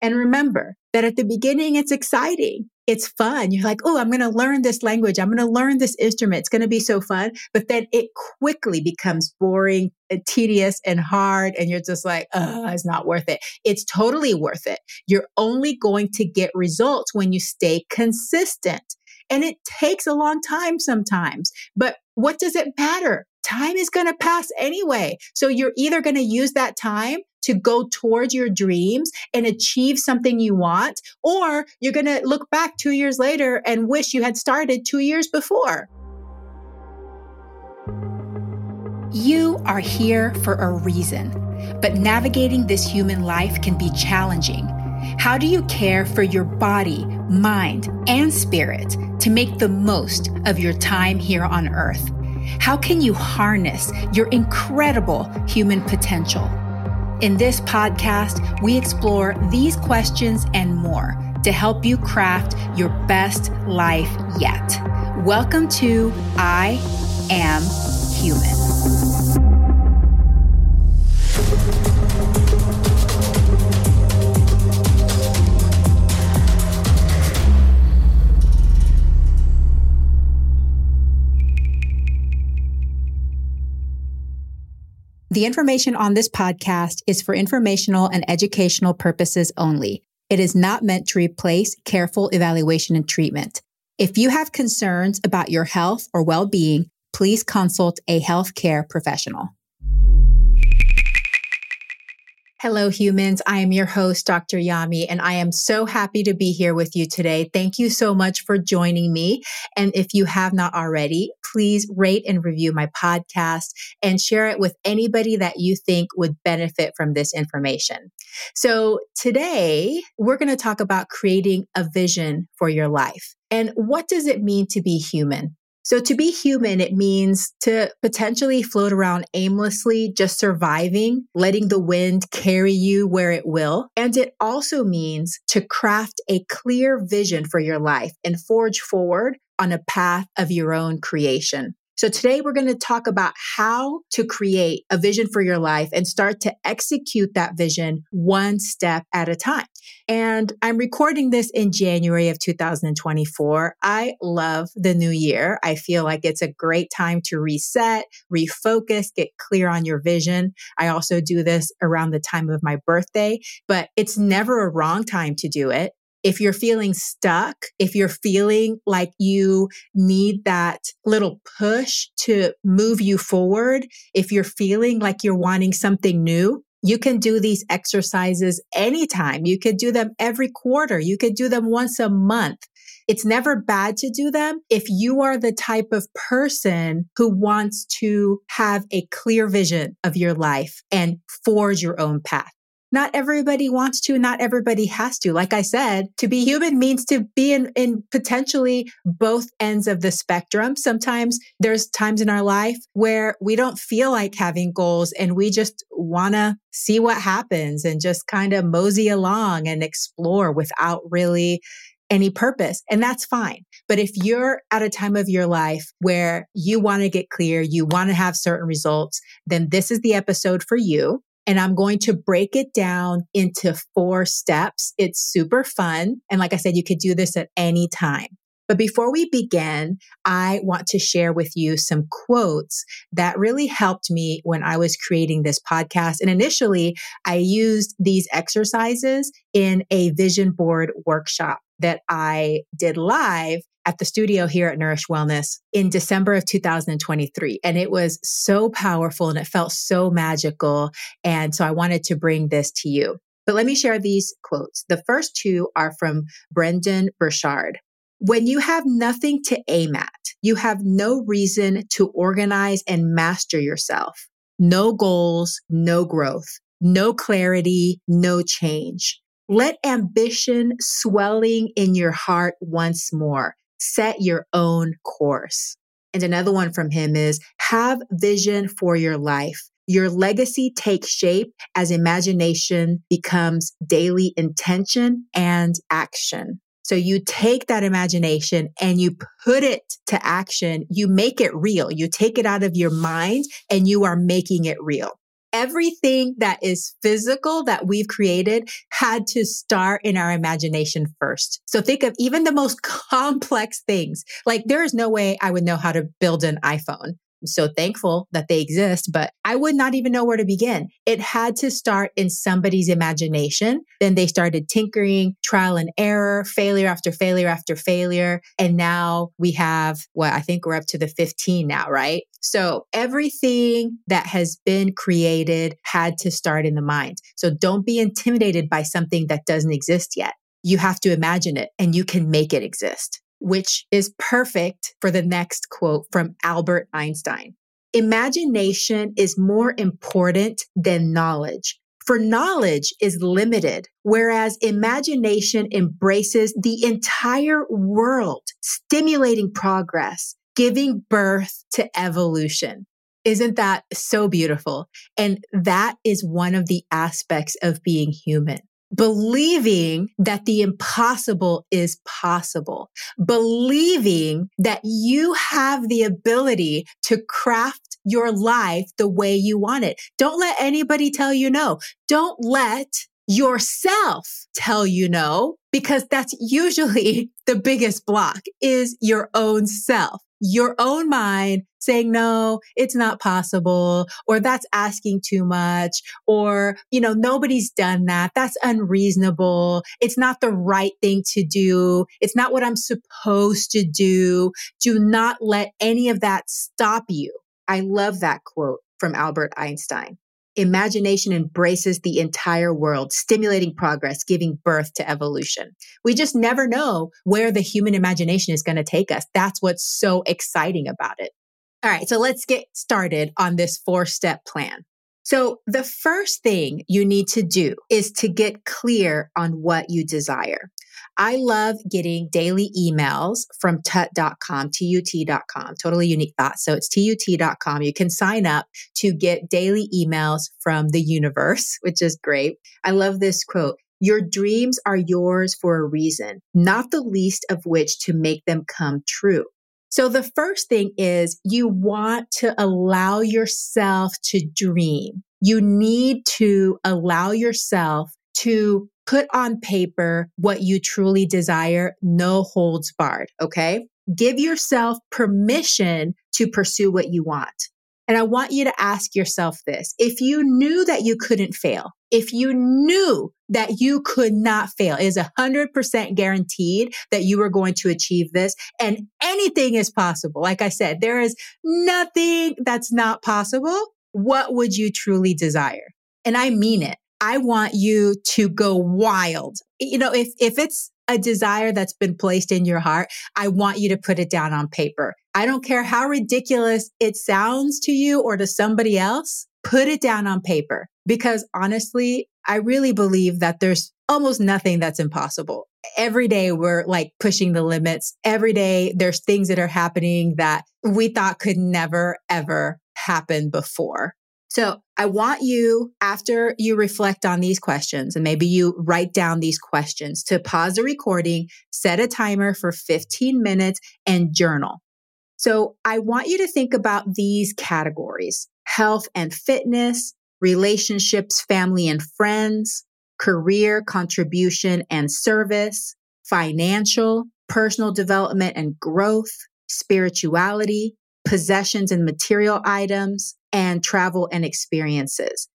And remember that at the beginning, it's exciting. It's fun. You're like, oh, I'm going to learn this language. I'm going to learn this instrument. It's going to be so fun. But then it quickly becomes boring, and tedious, and hard. And you're just like, oh, it's not worth it. It's totally worth it. You're only going to get results when you stay consistent. And it takes a long time sometimes. But what does it matter? Time is going to pass anyway. So you're either going to use that time to go towards your dreams and achieve something you want, or you're going to look back two years later and wish you had started two years before. You are here for a reason, but navigating this human life can be challenging. How do you care for your body, mind, and spirit to make the most of your time here on earth? How can you harness your incredible human potential? In this podcast, we explore these questions and more to help you craft your best life yet. Welcome to I Am Human. The information on this podcast is for informational and educational purposes only. It is not meant to replace careful evaluation and treatment. If you have concerns about your health or well being, please consult a healthcare professional. Hello, humans. I am your host, Dr. Yami, and I am so happy to be here with you today. Thank you so much for joining me. And if you have not already, please rate and review my podcast and share it with anybody that you think would benefit from this information. So today we're going to talk about creating a vision for your life. And what does it mean to be human? So to be human, it means to potentially float around aimlessly, just surviving, letting the wind carry you where it will. And it also means to craft a clear vision for your life and forge forward on a path of your own creation. So today we're going to talk about how to create a vision for your life and start to execute that vision one step at a time. And I'm recording this in January of 2024. I love the new year. I feel like it's a great time to reset, refocus, get clear on your vision. I also do this around the time of my birthday, but it's never a wrong time to do it if you're feeling stuck, if you're feeling like you need that little push to move you forward, if you're feeling like you're wanting something new, you can do these exercises anytime. You could do them every quarter. You could do them once a month. It's never bad to do them if you are the type of person who wants to have a clear vision of your life and forge your own path. Not everybody wants to, not everybody has to. Like I said, to be human means to be in, in potentially both ends of the spectrum. Sometimes there's times in our life where we don't feel like having goals and we just want to see what happens and just kind of mosey along and explore without really any purpose. And that's fine. But if you're at a time of your life where you want to get clear, you want to have certain results, then this is the episode for you and I'm going to break it down into four steps. It's super fun. And like I said, you could do this at any time. But before we begin, I want to share with you some quotes that really helped me when I was creating this podcast. And initially, I used these exercises in a vision board workshop that I did live at the studio here at Nourish Wellness in December of 2023. And it was so powerful and it felt so magical. And so I wanted to bring this to you. But let me share these quotes. The first two are from Brendon Burchard. When you have nothing to aim at, you have no reason to organize and master yourself. No goals, no growth, no clarity, no change. Let ambition swelling in your heart once more set your own course. And another one from him is have vision for your life. Your legacy takes shape as imagination becomes daily intention and action. So you take that imagination and you put it to action. You make it real. You take it out of your mind and you are making it real. Everything that is physical that we've created had to start in our imagination first. So think of even the most complex things. Like there is no way I would know how to build an iPhone. I'm so thankful that they exist, but I would not even know where to begin. It had to start in somebody's imagination. Then they started tinkering, trial and error, failure after failure after failure. And now we have what I think we're up to the 15 now, right? So everything that has been created had to start in the mind. So don't be intimidated by something that doesn't exist yet. You have to imagine it and you can make it exist which is perfect for the next quote from Albert Einstein. Imagination is more important than knowledge. For knowledge is limited, whereas imagination embraces the entire world, stimulating progress, giving birth to evolution. Isn't that so beautiful? And that is one of the aspects of being human believing that the impossible is possible, believing that you have the ability to craft your life the way you want it. Don't let anybody tell you no. Don't let yourself tell you no, because that's usually the biggest block is your own self your own mind saying, no, it's not possible, or that's asking too much, or, you know, nobody's done that. That's unreasonable. It's not the right thing to do. It's not what I'm supposed to do. Do not let any of that stop you. I love that quote from Albert Einstein. Imagination embraces the entire world, stimulating progress, giving birth to evolution. We just never know where the human imagination is going to take us. That's what's so exciting about it. All right, so let's get started on this four step plan. So the first thing you need to do is to get clear on what you desire. I love getting daily emails from tut.com, T-U-T.com, totally unique thoughts. So it's T-U-T.com. You can sign up to get daily emails from the universe, which is great. I love this quote. Your dreams are yours for a reason, not the least of which to make them come true. So the first thing is you want to allow yourself to dream. You need to allow yourself to put on paper what you truly desire, no holds barred. Okay. Give yourself permission to pursue what you want. And I want you to ask yourself this. If you knew that you couldn't fail, if you knew that you could not fail, it is 100% guaranteed that you are going to achieve this and anything is possible. Like I said, there is nothing that's not possible. What would you truly desire? And I mean it. I want you to go wild. You know, if, if it's a desire that's been placed in your heart, I want you to put it down on paper. I don't care how ridiculous it sounds to you or to somebody else, put it down on paper. Because honestly, I really believe that there's almost nothing that's impossible. Every day we're like pushing the limits. Every day there's things that are happening that we thought could never, ever happen before. So I want you, after you reflect on these questions and maybe you write down these questions to pause the recording, set a timer for 15 minutes and journal. So I want you to think about these categories, health and fitness, relationships, family and friends, career, contribution and service, financial, personal development and growth, spirituality, possessions and material items, and travel and experiences.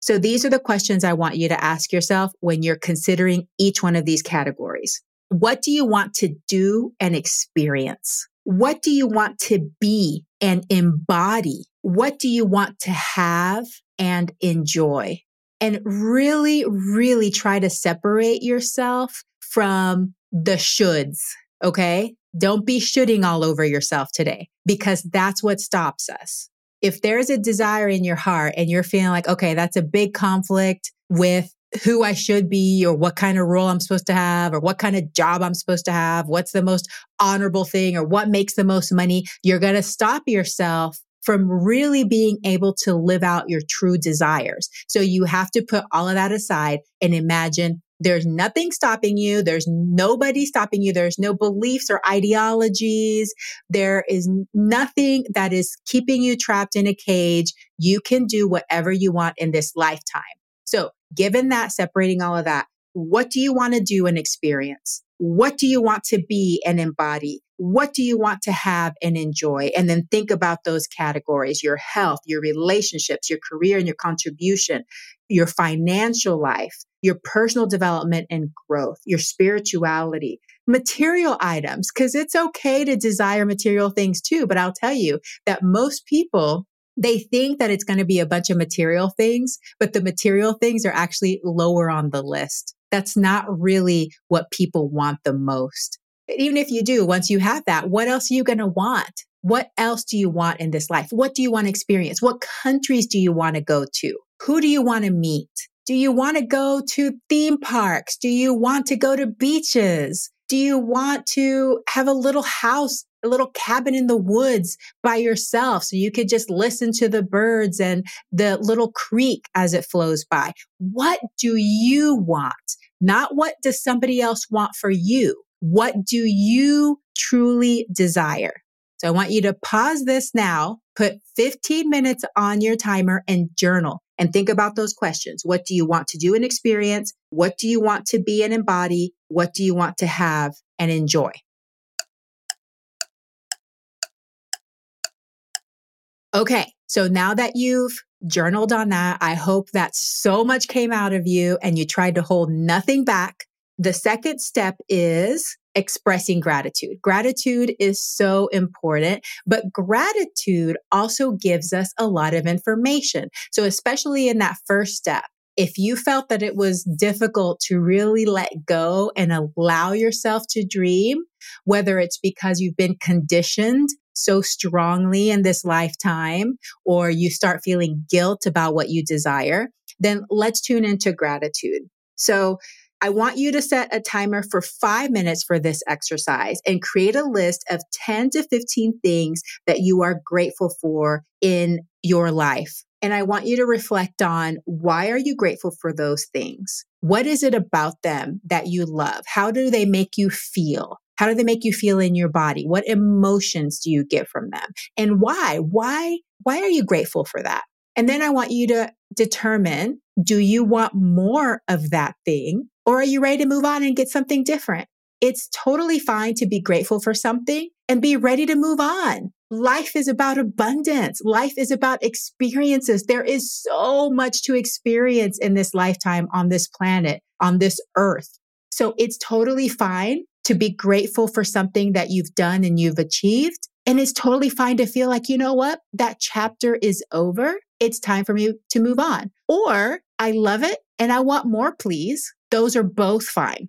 So these are the questions I want you to ask yourself when you're considering each one of these categories. What do you want to do and experience? What do you want to be and embody? What do you want to have and enjoy? And really, really try to separate yourself from the shoulds. Okay. Don't be shooting all over yourself today because that's what stops us if there's a desire in your heart and you're feeling like, okay, that's a big conflict with who I should be or what kind of role I'm supposed to have or what kind of job I'm supposed to have, what's the most honorable thing or what makes the most money, you're going to stop yourself from really being able to live out your true desires. So you have to put all of that aside and imagine There's nothing stopping you. There's nobody stopping you. There's no beliefs or ideologies. There is nothing that is keeping you trapped in a cage. You can do whatever you want in this lifetime. So given that, separating all of that, what do you want to do and experience? What do you want to be and embody? What do you want to have and enjoy? And then think about those categories your health, your relationships, your career and your contribution, your financial life, your personal development and growth, your spirituality, material items, because it's okay to desire material things too. But I'll tell you that most people they think that it's going to be a bunch of material things, but the material things are actually lower on the list. That's not really what people want the most. Even if you do, once you have that, what else are you going to want? What else do you want in this life? What do you want to experience? What countries do you want to go to? Who do you want to meet? Do you want to go to theme parks? Do you want to go to beaches? Do you want to have a little house, a little cabin in the woods by yourself so you could just listen to the birds and the little creek as it flows by? What do you want? Not what does somebody else want for you? What do you truly desire? So I want you to pause this now, put 15 minutes on your timer and journal and think about those questions. What do you want to do and experience? What do you want to be and embody? What do you want to have and enjoy? Okay. So now that you've journaled on that, I hope that so much came out of you and you tried to hold nothing back. The second step is expressing gratitude. Gratitude is so important, but gratitude also gives us a lot of information. So, especially in that first step, if you felt that it was difficult to really let go and allow yourself to dream, whether it's because you've been conditioned so strongly in this lifetime, or you start feeling guilt about what you desire, then let's tune into gratitude. So I want you to set a timer for five minutes for this exercise and create a list of 10 to 15 things that you are grateful for in your life. And I want you to reflect on why are you grateful for those things? What is it about them that you love? How do they make you feel? How do they make you feel in your body? What emotions do you get from them? And why? Why why are you grateful for that? And then I want you to determine do you want more of that thing or are you ready to move on and get something different? It's totally fine to be grateful for something and be ready to move on. Life is about abundance. Life is about experiences. There is so much to experience in this lifetime on this planet, on this earth. So it's totally fine to be grateful for something that you've done and you've achieved. And it's totally fine to feel like, you know what? That chapter is over. It's time for me to move on. Or I love it and I want more, please. Those are both fine.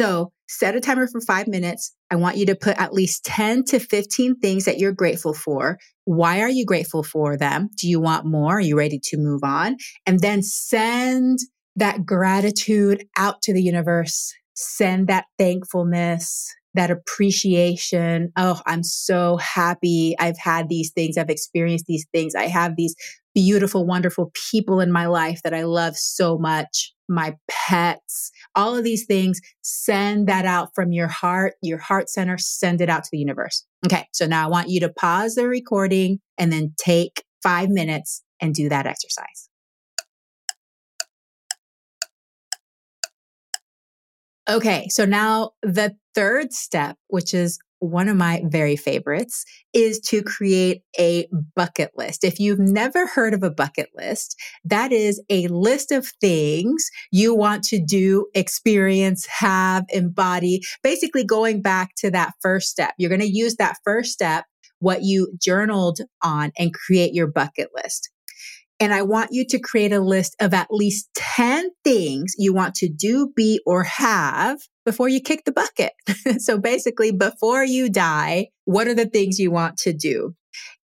So set a timer for five minutes. I want you to put at least 10 to 15 things that you're grateful for. Why are you grateful for them? Do you want more? Are you ready to move on? And then send that gratitude out to the universe. Send that thankfulness, that appreciation. Oh, I'm so happy. I've had these things. I've experienced these things. I have these beautiful, wonderful people in my life that I love so much. My pets, all of these things, send that out from your heart, your heart center, send it out to the universe. Okay. So now I want you to pause the recording and then take five minutes and do that exercise. Okay, so now the third step, which is one of my very favorites, is to create a bucket list. If you've never heard of a bucket list, that is a list of things you want to do, experience, have, embody, basically going back to that first step. You're going to use that first step what you journaled on and create your bucket list. And I want you to create a list of at least 10 things you want to do, be, or have before you kick the bucket. so basically, before you die, what are the things you want to do?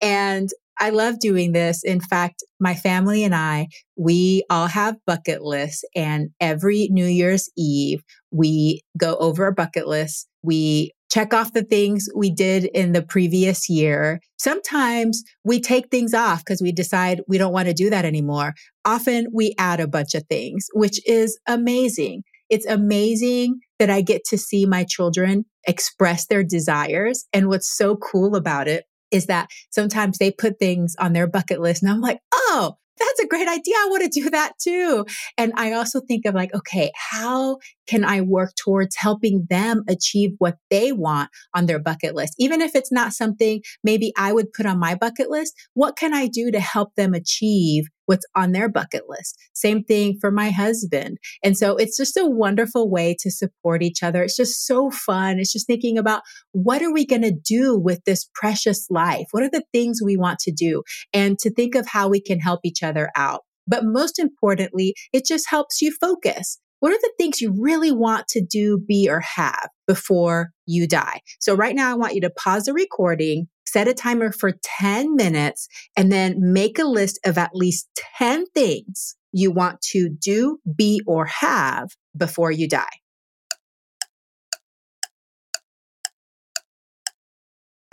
And I love doing this. In fact, my family and I, we all have bucket lists and every New Year's Eve, we go over our bucket list. We check off the things we did in the previous year. Sometimes we take things off because we decide we don't want to do that anymore. Often we add a bunch of things, which is amazing. It's amazing that I get to see my children express their desires. And what's so cool about it is that sometimes they put things on their bucket list and I'm like, oh, that's a great idea. I want to do that too. And I also think of like, okay, how can I work towards helping them achieve what they want on their bucket list? Even if it's not something maybe I would put on my bucket list, what can I do to help them achieve what's on their bucket list. Same thing for my husband. And so it's just a wonderful way to support each other. It's just so fun. It's just thinking about what are we going to do with this precious life? What are the things we want to do? And to think of how we can help each other out. But most importantly, it just helps you focus. What are the things you really want to do, be, or have before you die? So right now, I want you to pause the recording set a timer for 10 minutes, and then make a list of at least 10 things you want to do, be, or have before you die.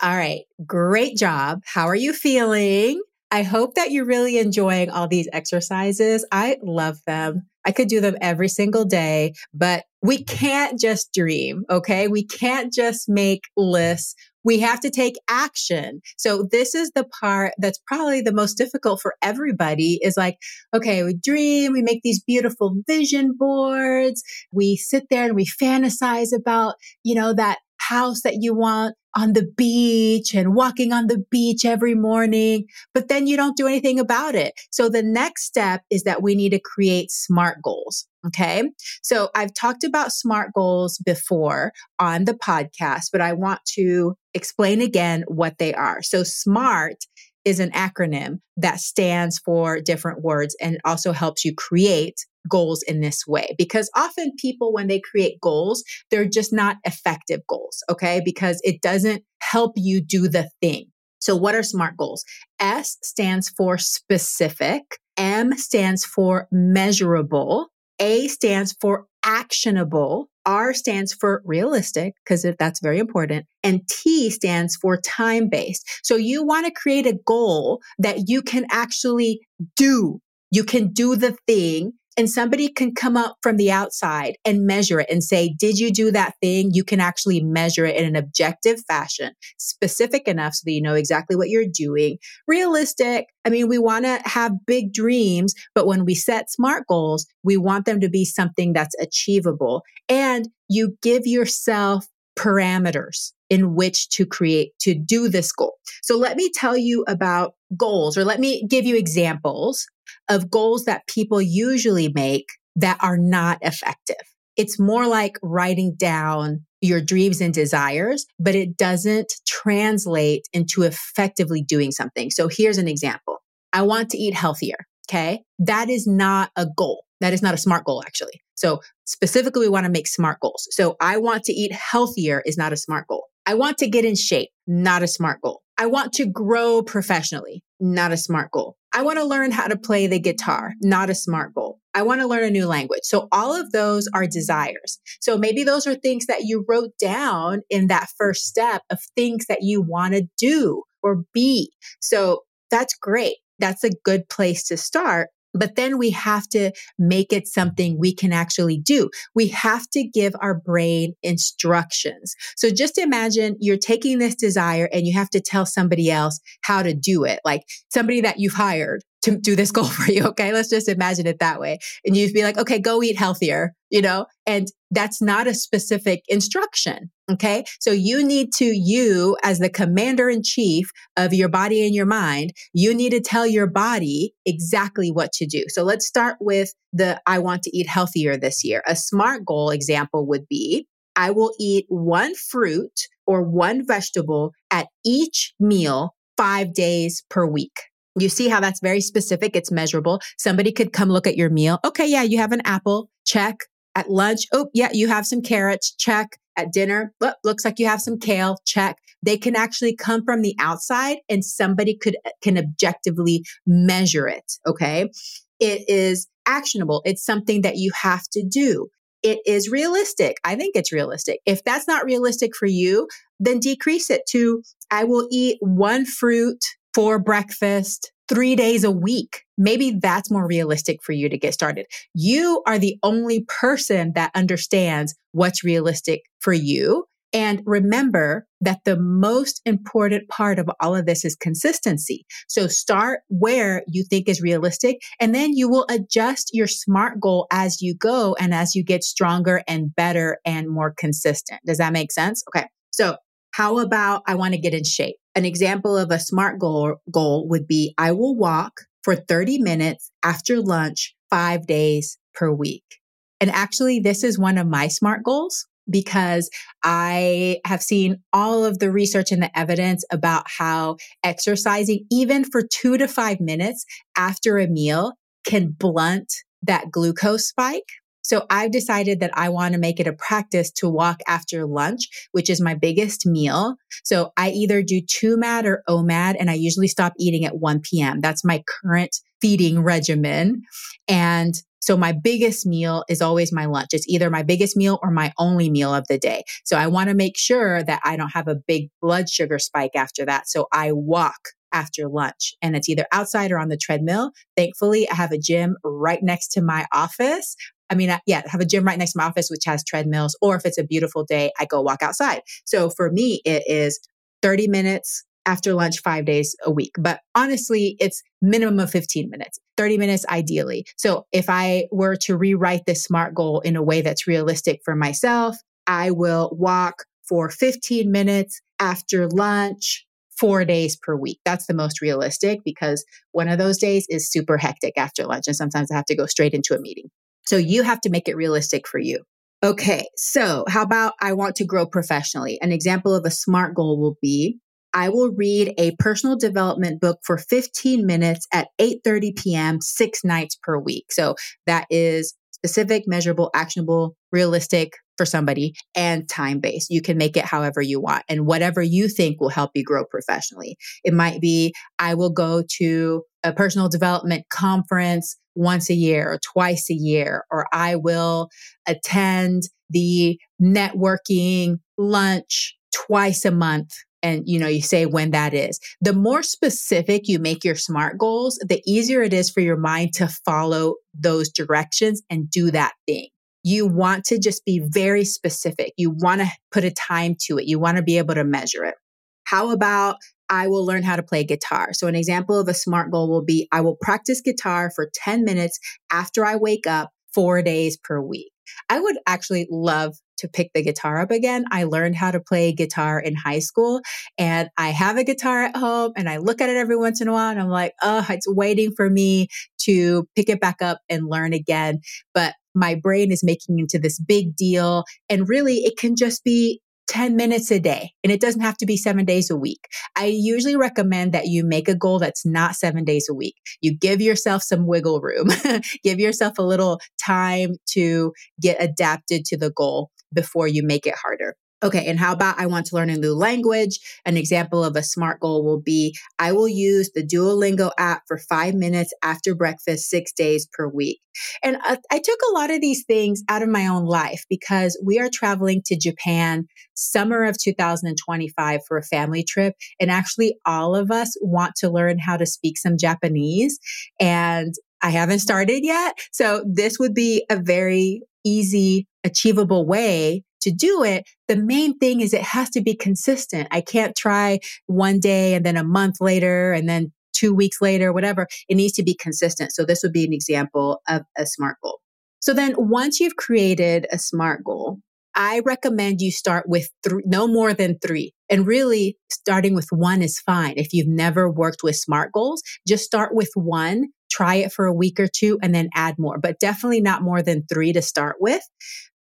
All right, great job. How are you feeling? I hope that you're really enjoying all these exercises. I love them. I could do them every single day, but we can't just dream. Okay. We can't just make lists we have to take action. So this is the part that's probably the most difficult for everybody is like, okay, we dream, we make these beautiful vision boards. We sit there and we fantasize about, you know, that house that you want on the beach and walking on the beach every morning, but then you don't do anything about it. So the next step is that we need to create smart goals. Okay. So I've talked about SMART goals before on the podcast, but I want to explain again what they are. So SMART is an acronym that stands for different words and also helps you create goals in this way because often people when they create goals they're just not effective goals okay because it doesn't help you do the thing so what are smart goals s stands for specific m stands for measurable a stands for actionable. R stands for realistic, because that's very important. And T stands for time based. So you want to create a goal that you can actually do. You can do the thing and somebody can come up from the outside and measure it and say, did you do that thing? You can actually measure it in an objective fashion, specific enough so that you know exactly what you're doing. Realistic. I mean, we want to have big dreams, but when we set smart goals, we want them to be something that's achievable and you give yourself parameters in which to create to do this goal. So let me tell you about goals or let me give you examples of goals that people usually make that are not effective. It's more like writing down your dreams and desires, but it doesn't translate into effectively doing something. So here's an example. I want to eat healthier. Okay. That is not a goal. That is not a smart goal, actually. So specifically, we want to make smart goals. So I want to eat healthier is not a smart goal. I want to get in shape, not a smart goal. I want to grow professionally, not a smart goal. I want to learn how to play the guitar, not a smart goal. I want to learn a new language. So all of those are desires. So maybe those are things that you wrote down in that first step of things that you want to do or be. So that's great. That's a good place to start. But then we have to make it something we can actually do. We have to give our brain instructions. So just imagine you're taking this desire and you have to tell somebody else how to do it, like somebody that you've hired to do this goal for you. Okay. Let's just imagine it that way. And you'd be like, okay, go eat healthier, you know, and that's not a specific instruction. Okay. So you need to, you as the commander in chief of your body and your mind, you need to tell your body exactly what to do. So let's start with the I want to eat healthier this year. A smart goal example would be I will eat one fruit or one vegetable at each meal five days per week. You see how that's very specific. It's measurable. Somebody could come look at your meal. Okay. Yeah. You have an apple. Check. At lunch. Oh, yeah. You have some carrots. Check. At dinner. Look, looks like you have some kale. Check. They can actually come from the outside and somebody could, uh, can objectively measure it. Okay. It is actionable. It's something that you have to do. It is realistic. I think it's realistic. If that's not realistic for you, then decrease it to I will eat one fruit for breakfast three days a week. Maybe that's more realistic for you to get started. You are the only person that understands what's realistic for you. And remember that the most important part of all of this is consistency. So start where you think is realistic and then you will adjust your SMART goal as you go and as you get stronger and better and more consistent. Does that make sense? Okay. So how about I want to get in shape? An example of a SMART goal, goal would be I will walk for 30 minutes after lunch, five days per week. And actually, this is one of my SMART goals because I have seen all of the research and the evidence about how exercising, even for two to five minutes after a meal, can blunt that glucose spike. So I've decided that I want to make it a practice to walk after lunch, which is my biggest meal. So I either do TUMAD or oh OMAD, and I usually stop eating at 1 p.m. That's my current feeding regimen. And so my biggest meal is always my lunch. It's either my biggest meal or my only meal of the day. So I want to make sure that I don't have a big blood sugar spike after that. So I walk after lunch and it's either outside or on the treadmill. Thankfully, I have a gym right next to my office. I mean, I, yeah, have a gym right next to my office, which has treadmills. Or if it's a beautiful day, I go walk outside. So for me, it is 30 minutes after lunch five days a week. But honestly, it's minimum of 15 minutes, 30 minutes ideally. So if I were to rewrite this SMART goal in a way that's realistic for myself, I will walk for 15 minutes after lunch, four days per week. That's the most realistic because one of those days is super hectic after lunch. And sometimes I have to go straight into a meeting. So you have to make it realistic for you. Okay. So how about I want to grow professionally? An example of a SMART goal will be I will read a personal development book for 15 minutes at 8:30 p.m. 6 nights per week. So that is specific, measurable, actionable, realistic for somebody and time based. You can make it however you want and whatever you think will help you grow professionally. It might be I will go to a personal development conference once a year or twice a year, or I will attend the networking lunch twice a month and you know you say when that is. The more specific you make your smart goals the easier it is for your mind to follow those directions and do that thing. You want to just be very specific. You want to put a time to it. You want to be able to measure it. How about I will learn how to play guitar. So, an example of a SMART goal will be I will practice guitar for 10 minutes after I wake up, four days per week. I would actually love to pick the guitar up again. I learned how to play guitar in high school and I have a guitar at home and I look at it every once in a while and I'm like, oh, it's waiting for me to pick it back up and learn again. But my brain is making it into this big deal. And really, it can just be 10 minutes a day and it doesn't have to be seven days a week. I usually recommend that you make a goal that's not seven days a week. You give yourself some wiggle room, give yourself a little time to get adapted to the goal before you make it harder. Okay, and how about I want to learn a new language? An example of a SMART goal will be I will use the Duolingo app for five minutes after breakfast, six days per week. And I, I took a lot of these things out of my own life because we are traveling to Japan summer of 2025 for a family trip. And actually, all of us want to learn how to speak some Japanese. And I haven't started yet. So this would be a very easy, achievable way to do it. The main thing is it has to be consistent. I can't try one day and then a month later and then two weeks later, whatever. It needs to be consistent. So this would be an example of a SMART goal. So then once you've created a SMART goal, I recommend you start with three, no more than three. And really starting with one is fine. If you've never worked with SMART goals, just start with one, try it for a week or two and then add more, but definitely not more than three to start with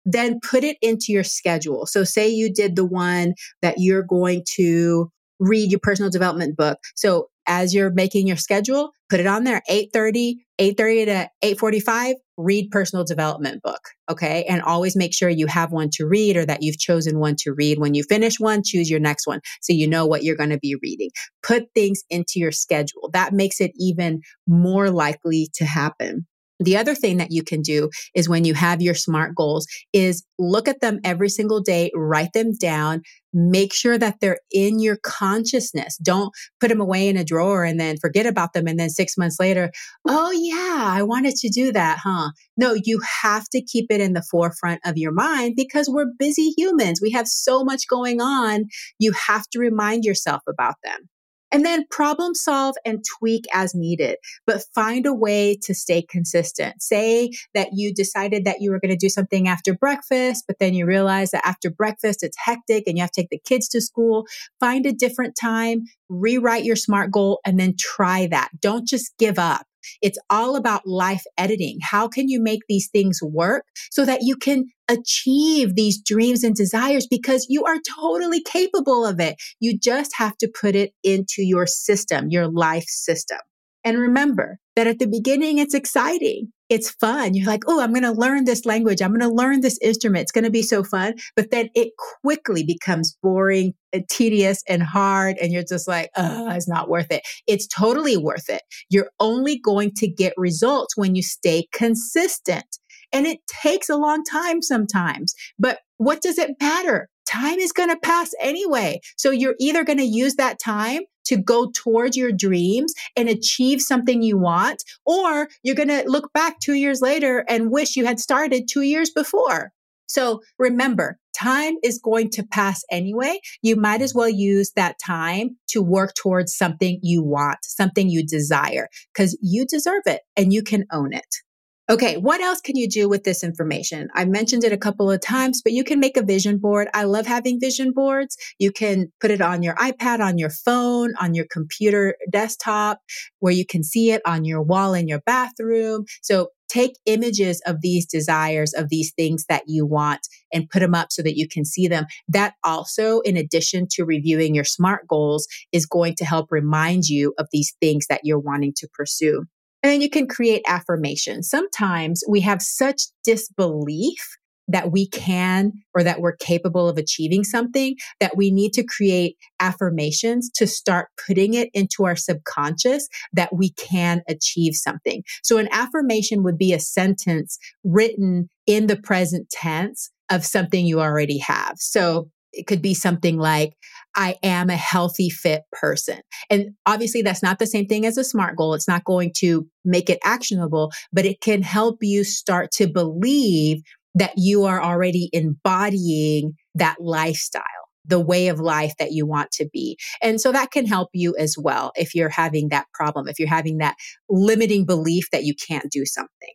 then put it into your schedule. So say you did the one that you're going to read your personal development book. So as you're making your schedule, put it on there 8:30, 8:30 to 8:45, read personal development book, okay? And always make sure you have one to read or that you've chosen one to read. When you finish one, choose your next one so you know what you're going to be reading. Put things into your schedule. That makes it even more likely to happen. The other thing that you can do is when you have your SMART goals is look at them every single day, write them down, make sure that they're in your consciousness. Don't put them away in a drawer and then forget about them. And then six months later, oh yeah, I wanted to do that, huh? No, you have to keep it in the forefront of your mind because we're busy humans. We have so much going on. You have to remind yourself about them. And then problem solve and tweak as needed, but find a way to stay consistent. Say that you decided that you were going to do something after breakfast, but then you realize that after breakfast it's hectic and you have to take the kids to school. Find a different time, rewrite your SMART goal, and then try that. Don't just give up. It's all about life editing. How can you make these things work so that you can achieve these dreams and desires because you are totally capable of it. You just have to put it into your system, your life system. And remember that at the beginning, it's exciting. It's fun. You're like, oh, I'm going to learn this language. I'm going to learn this instrument. It's going to be so fun. But then it quickly becomes boring, and tedious, and hard. And you're just like, oh, it's not worth it. It's totally worth it. You're only going to get results when you stay consistent. And it takes a long time sometimes. But what does it matter? Time is going to pass anyway. So you're either going to use that time to go towards your dreams and achieve something you want, or you're going to look back two years later and wish you had started two years before. So remember, time is going to pass anyway. You might as well use that time to work towards something you want, something you desire, because you deserve it and you can own it. Okay, what else can you do with this information? I mentioned it a couple of times, but you can make a vision board. I love having vision boards. You can put it on your iPad, on your phone, on your computer desktop, where you can see it on your wall in your bathroom. So take images of these desires, of these things that you want, and put them up so that you can see them. That also, in addition to reviewing your SMART goals, is going to help remind you of these things that you're wanting to pursue. And then you can create affirmations. Sometimes we have such disbelief that we can or that we're capable of achieving something that we need to create affirmations to start putting it into our subconscious that we can achieve something. So an affirmation would be a sentence written in the present tense of something you already have. So it could be something like, I am a healthy, fit person. And obviously, that's not the same thing as a SMART goal. It's not going to make it actionable, but it can help you start to believe that you are already embodying that lifestyle the way of life that you want to be. And so that can help you as well if you're having that problem, if you're having that limiting belief that you can't do something.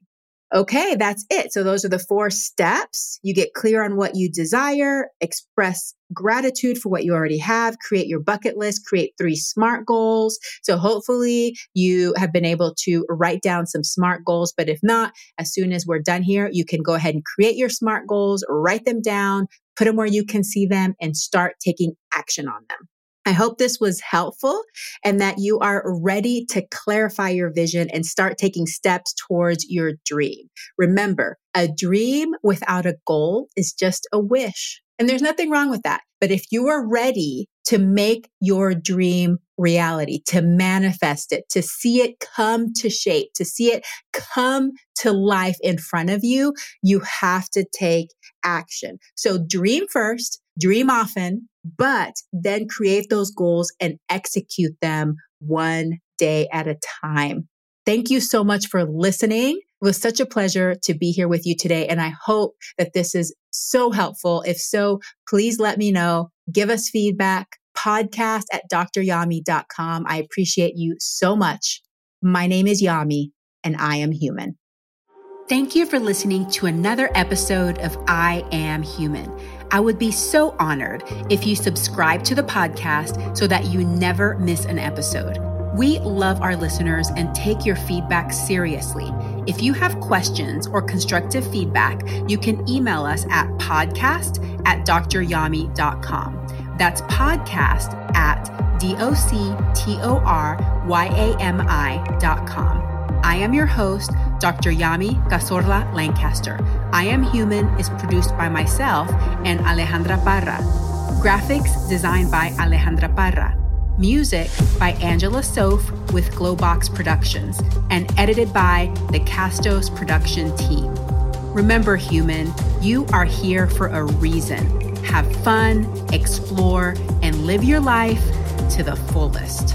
Okay, that's it. So those are the four steps. You get clear on what you desire, express gratitude for what you already have, create your bucket list, create three SMART goals. So hopefully you have been able to write down some SMART goals. But if not, as soon as we're done here, you can go ahead and create your SMART goals, write them down, put them where you can see them and start taking action on them. I hope this was helpful and that you are ready to clarify your vision and start taking steps towards your dream. Remember, a dream without a goal is just a wish. And there's nothing wrong with that. But if you are ready to make your dream reality, to manifest it, to see it come to shape, to see it come to life in front of you, you have to take action. So dream first, dream often, but then create those goals and execute them one day at a time. Thank you so much for listening. It was such a pleasure to be here with you today. And I hope that this is so helpful. If so, please let me know. Give us feedback. Podcast at dryami.com. I appreciate you so much. My name is Yami and I am human. Thank you for listening to another episode of I Am Human. I would be so honored if you subscribe to the podcast so that you never miss an episode. We love our listeners and take your feedback seriously. If you have questions or constructive feedback, you can email us at podcast at dryami.com. That's podcast at D-O-C-T-O-R-Y-A-M-I dot com. I am your host, Dr. Yami Cazorla Lancaster. I Am Human is produced by myself and Alejandra Parra. Graphics designed by Alejandra Parra. Music by Angela Soph with Glowbox Productions and edited by the Castos production team. Remember, human, you are here for a reason. Have fun, explore, and live your life to the fullest.